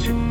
Change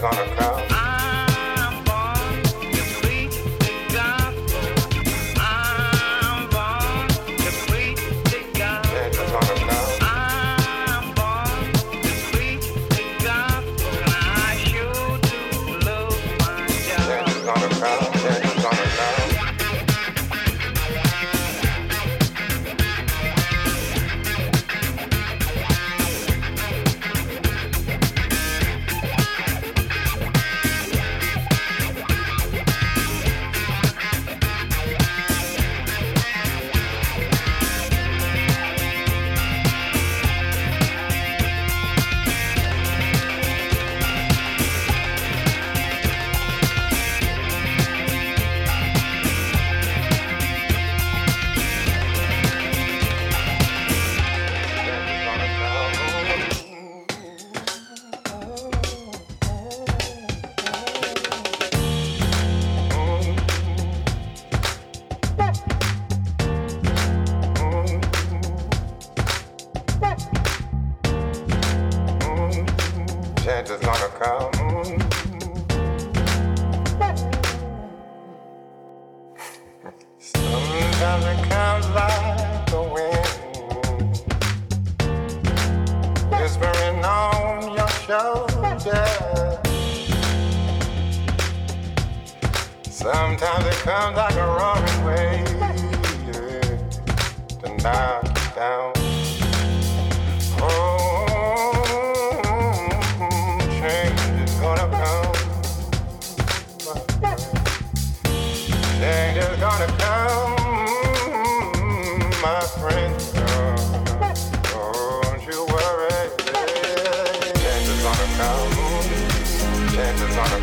gonna come.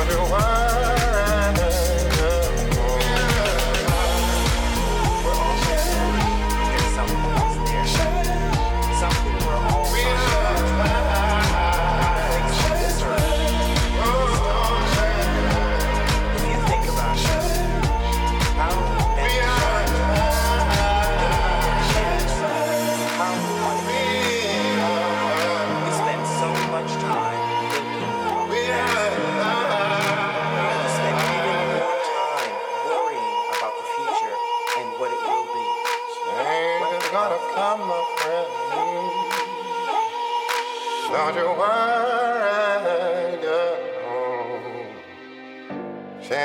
wonder why.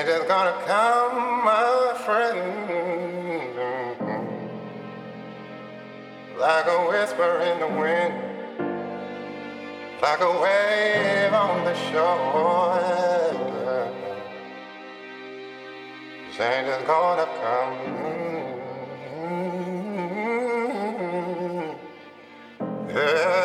Change is gonna come, my friend, like a whisper in the wind, like a wave on the shore. Change is gonna come. Yeah.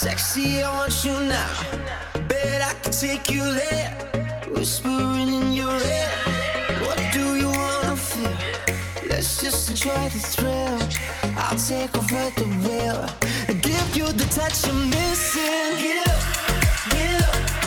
Sexy, I want you now. Bet I can take you there. Whispering in your ear. What do you wanna feel? Let's just enjoy the thrill. I'll take over the wheel give you the touch you're missing. Give, give.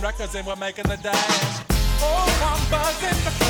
Records and we're making the dash. Oh, I'm buzzing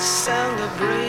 celebrate.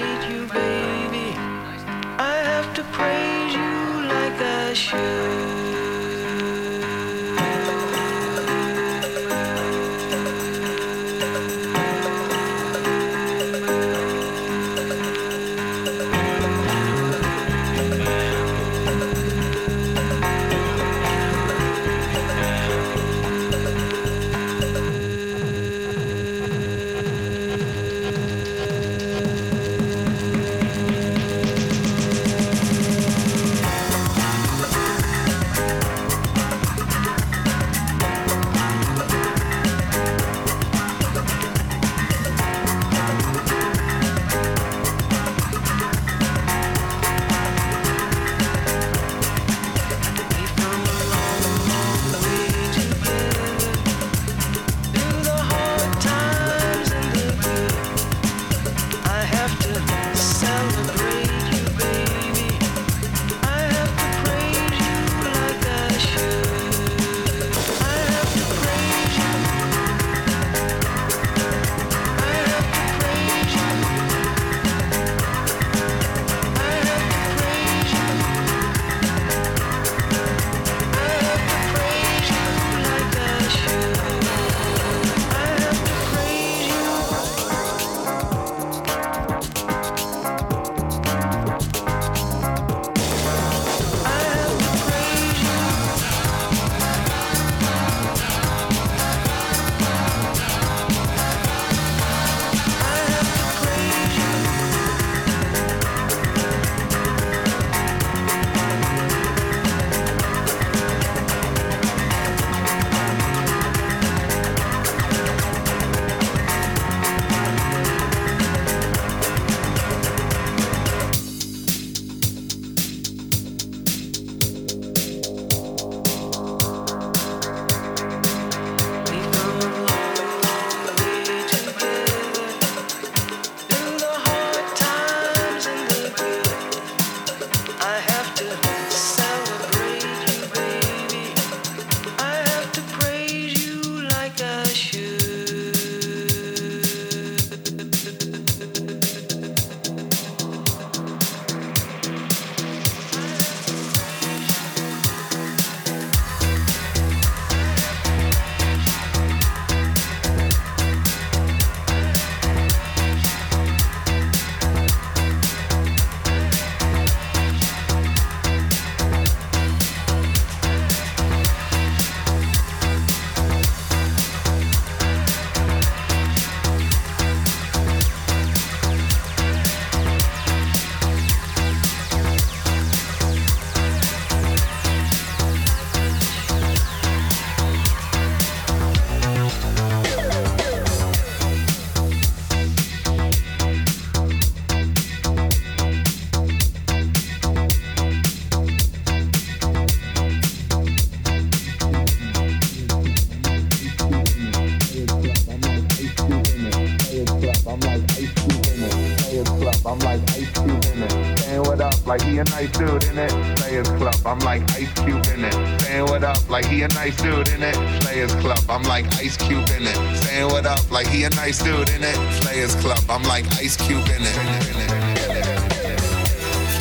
Like Ice Cube in it. Saying what up like he a nice dude in it. Players Club, I'm like Ice Cube in it. Saying what up like he a nice dude in it. Players Club, I'm like Ice Cube in it. Saying what up like he a nice dude in it. Players Club, I'm like Ice Cube in it.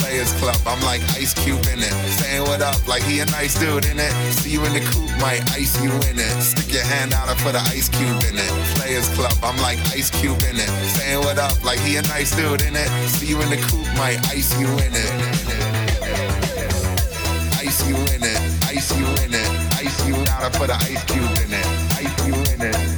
Players Club, I'm like Ice Cube in it. Saying what up like he a nice dude in it. See you in the coop, might ice you in it. Stick your hand out and put an ice cube in it. Players Club, I'm like Ice Cube in it. Saying what up like he a nice dude in it. See you in the coop, might ice you in it. Ice you in it, ice you in it, ice you out and put an ice cube in it. Ice you in it,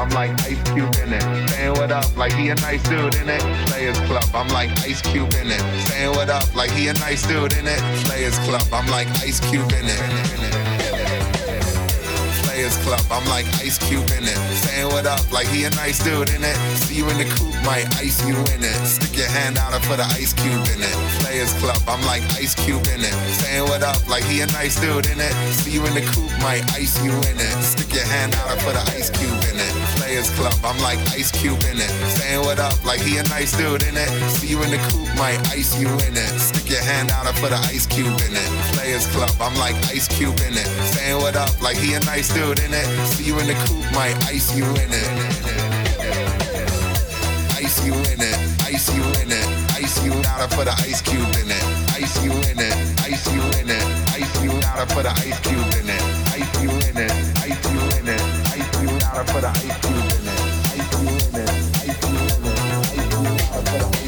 I'm like Ice Cube in it. Saying what up like he a nice dude in it. Players Club, I'm like Ice Cube in it. Saying what up like he a nice dude in it. Players Club, I'm like Ice Cube in it. Players Club, I'm like Ice Cube in it. Saying what up like he a nice dude in it. See you in the coop, might ice you in it. Stick your hand out and put an ice cube in it. Players Club, I'm like Ice Cube in it. Saying what up like he a nice dude in it. See you in the coop, might ice you in it. Stick your hand out and put an ice cube in it. Players Club, I'm like Ice Cube in it. Saying what up like he a nice dude in it. See you in the coop, might ice you in it. Stick your hand out and put an ice cube in it. Players Club, I'm like Ice Cube in it. Saying what up like he a nice dude in it. See you in the coop, might ice you in it. Ice you in it, ice you in it, ice you out and put an ice cube in it. Ice you in it, ice you in it, ice you out and put an ice cube in it. Ice you in it, ice you in it, and put an ice cube in it. In it, in it,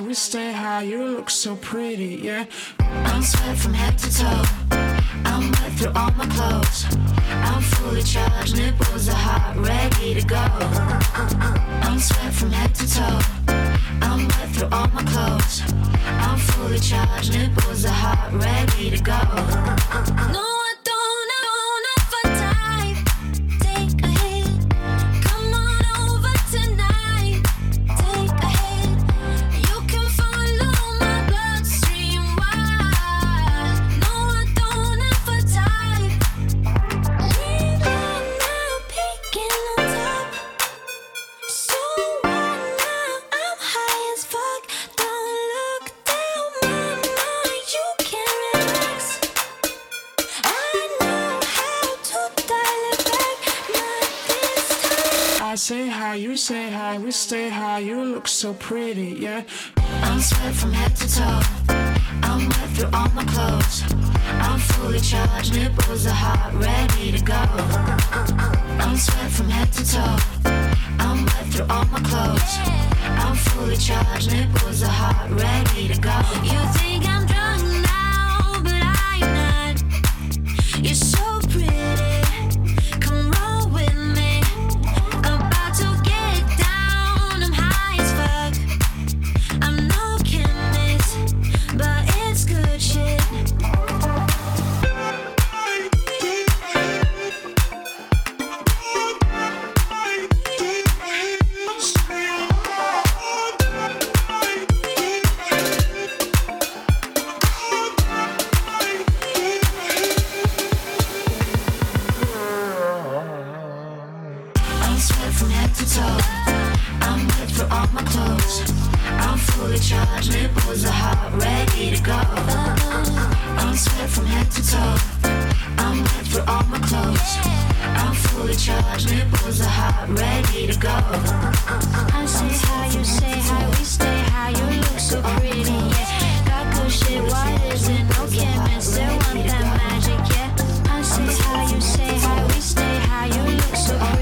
we stay high. you look so pretty, yeah. I'm sweat from head to toe. I'm wet through all my clothes. I'm fully charged, nipples are hot, ready to go. I'm sweat from head to toe. I'm wet through all my clothes. I'm fully charged, nipples are hot, ready to go. No, so pretty, yeah. I'm sweat from head to toe. I'm wet through all my clothes. I'm fully charged, nipples are hot, ready to go. I'm sweat from head to toe. I'm wet through all my clothes. I'm fully charged, nipples are hot, ready to go. You think I'm drunk now, but I'm not. You're so head to toe. I'm wet for all my clothes. I'm fully charged, nipples are hot, ready to go. I'm sweat from head to toe. I'm wet for all my clothes. I'm fully charged, nipples are hot, ready to go. I say how you say how we stay how you look so pretty, yeah. Got good shit, why is it no chemist? They want that magic, yeah. I say how you say how we stay how you look so.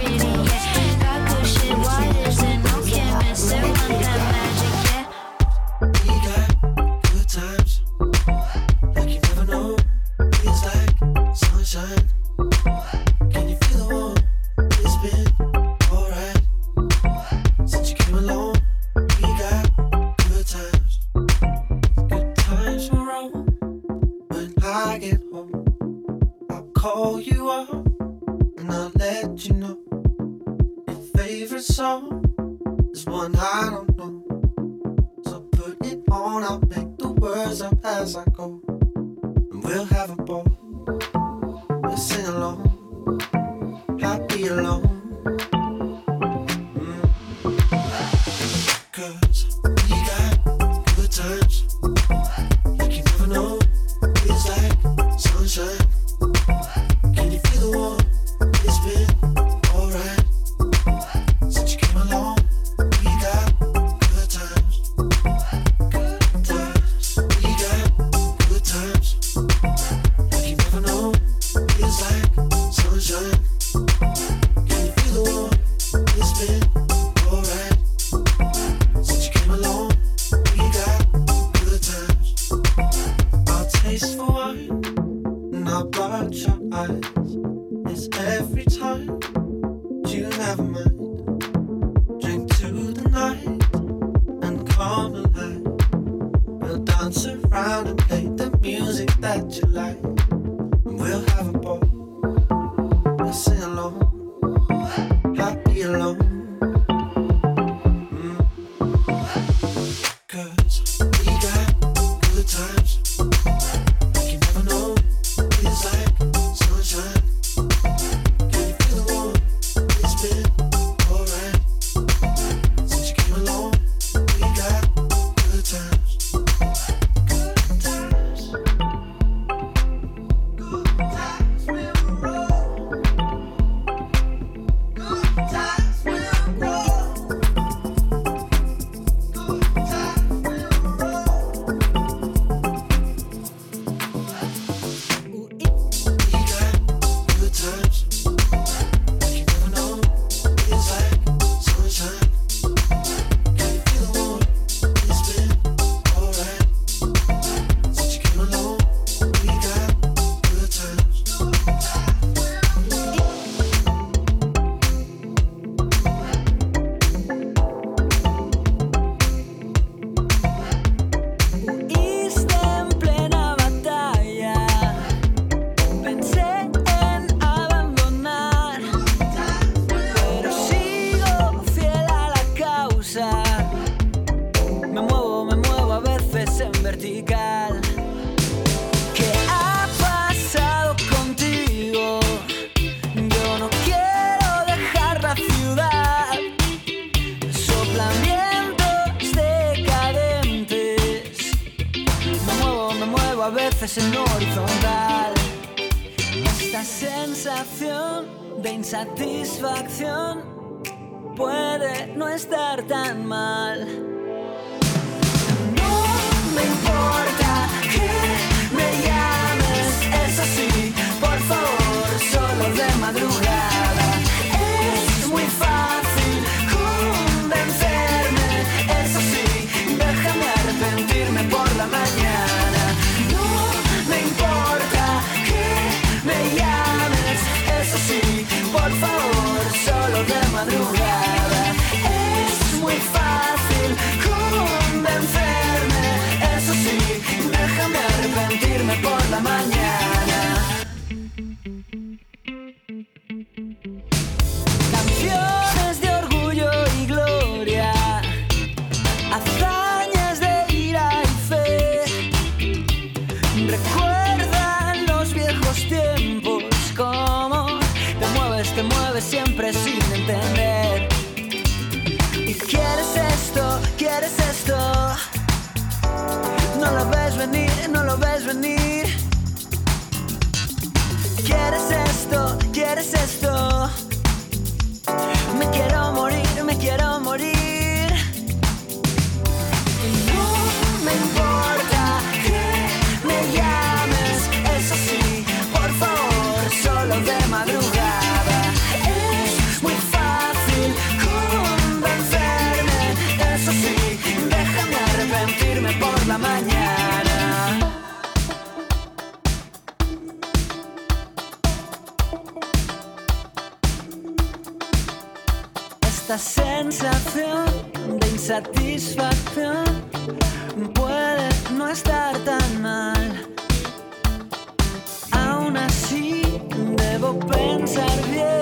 for wine, not your eyes. en horizontal. Esta sensación de insatisfacción puede no estar tan mal. No me importa. esa sensación de insatisfacción puede no estar tan mal. Aún así, debo pensar bien.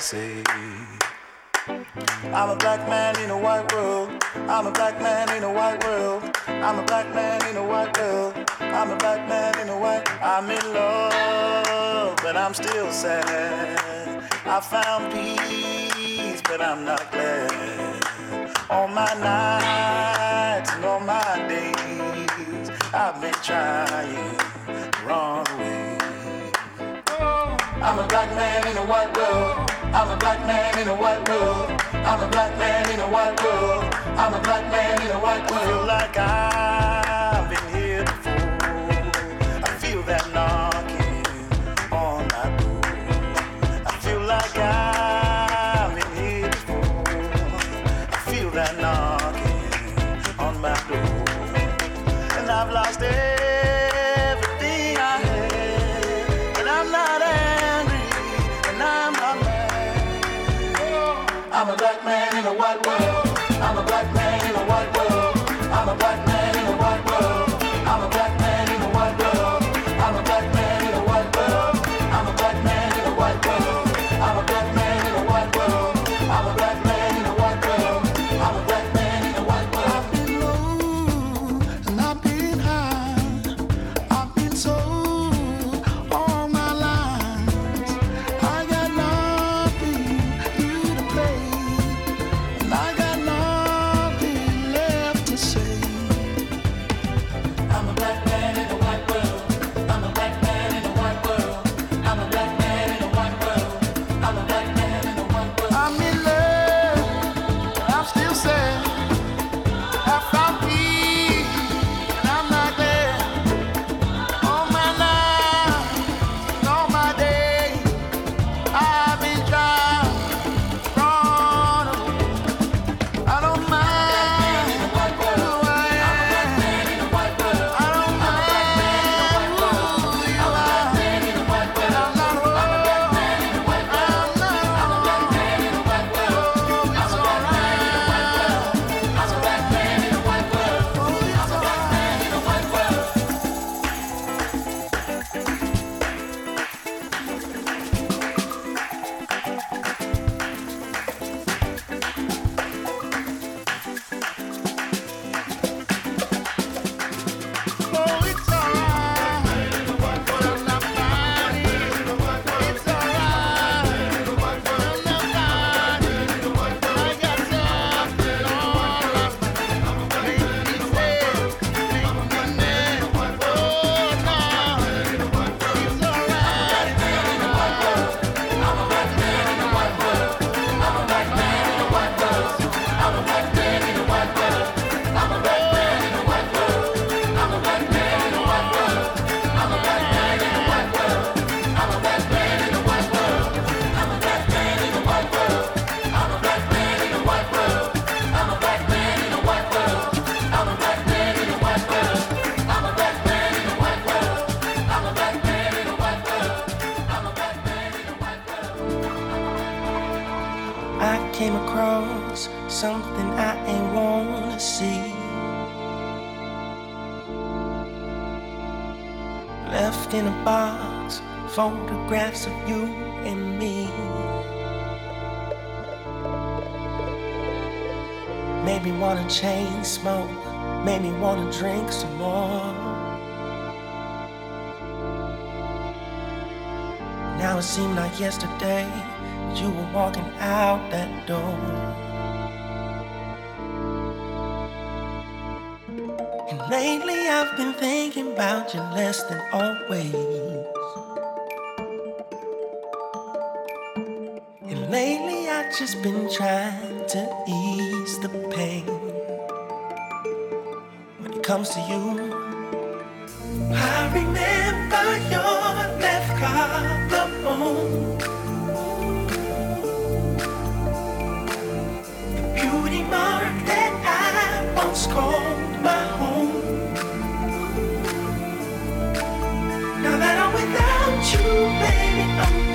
Say. I'm a black man in a white world. I'm a black man in a white world. I'm a black man in a white world. I'm a black man in a white. I'm in love, but I'm still sad. I found peace, but I'm not glad. All my nights and all my days, I've been trying the wrong way. I'm a black man in a white world. I'm a black man in a white world. I'm a black man in a white world. I'm a black man in a white world. Feel like I've been here before. I feel that knocking on my door. I feel like I've been here before. I feel that knocking on my door. And I've lost everything Made me wanna chain smoke, made me wanna drink some more. Now it seemed like yesterday that you were walking out that door. And lately I've been thinking about you less than always. And lately I've just been trying comes to you, I remember your left collarbone. The beauty mark that I once called my home. Now that I'm without you, baby, I'm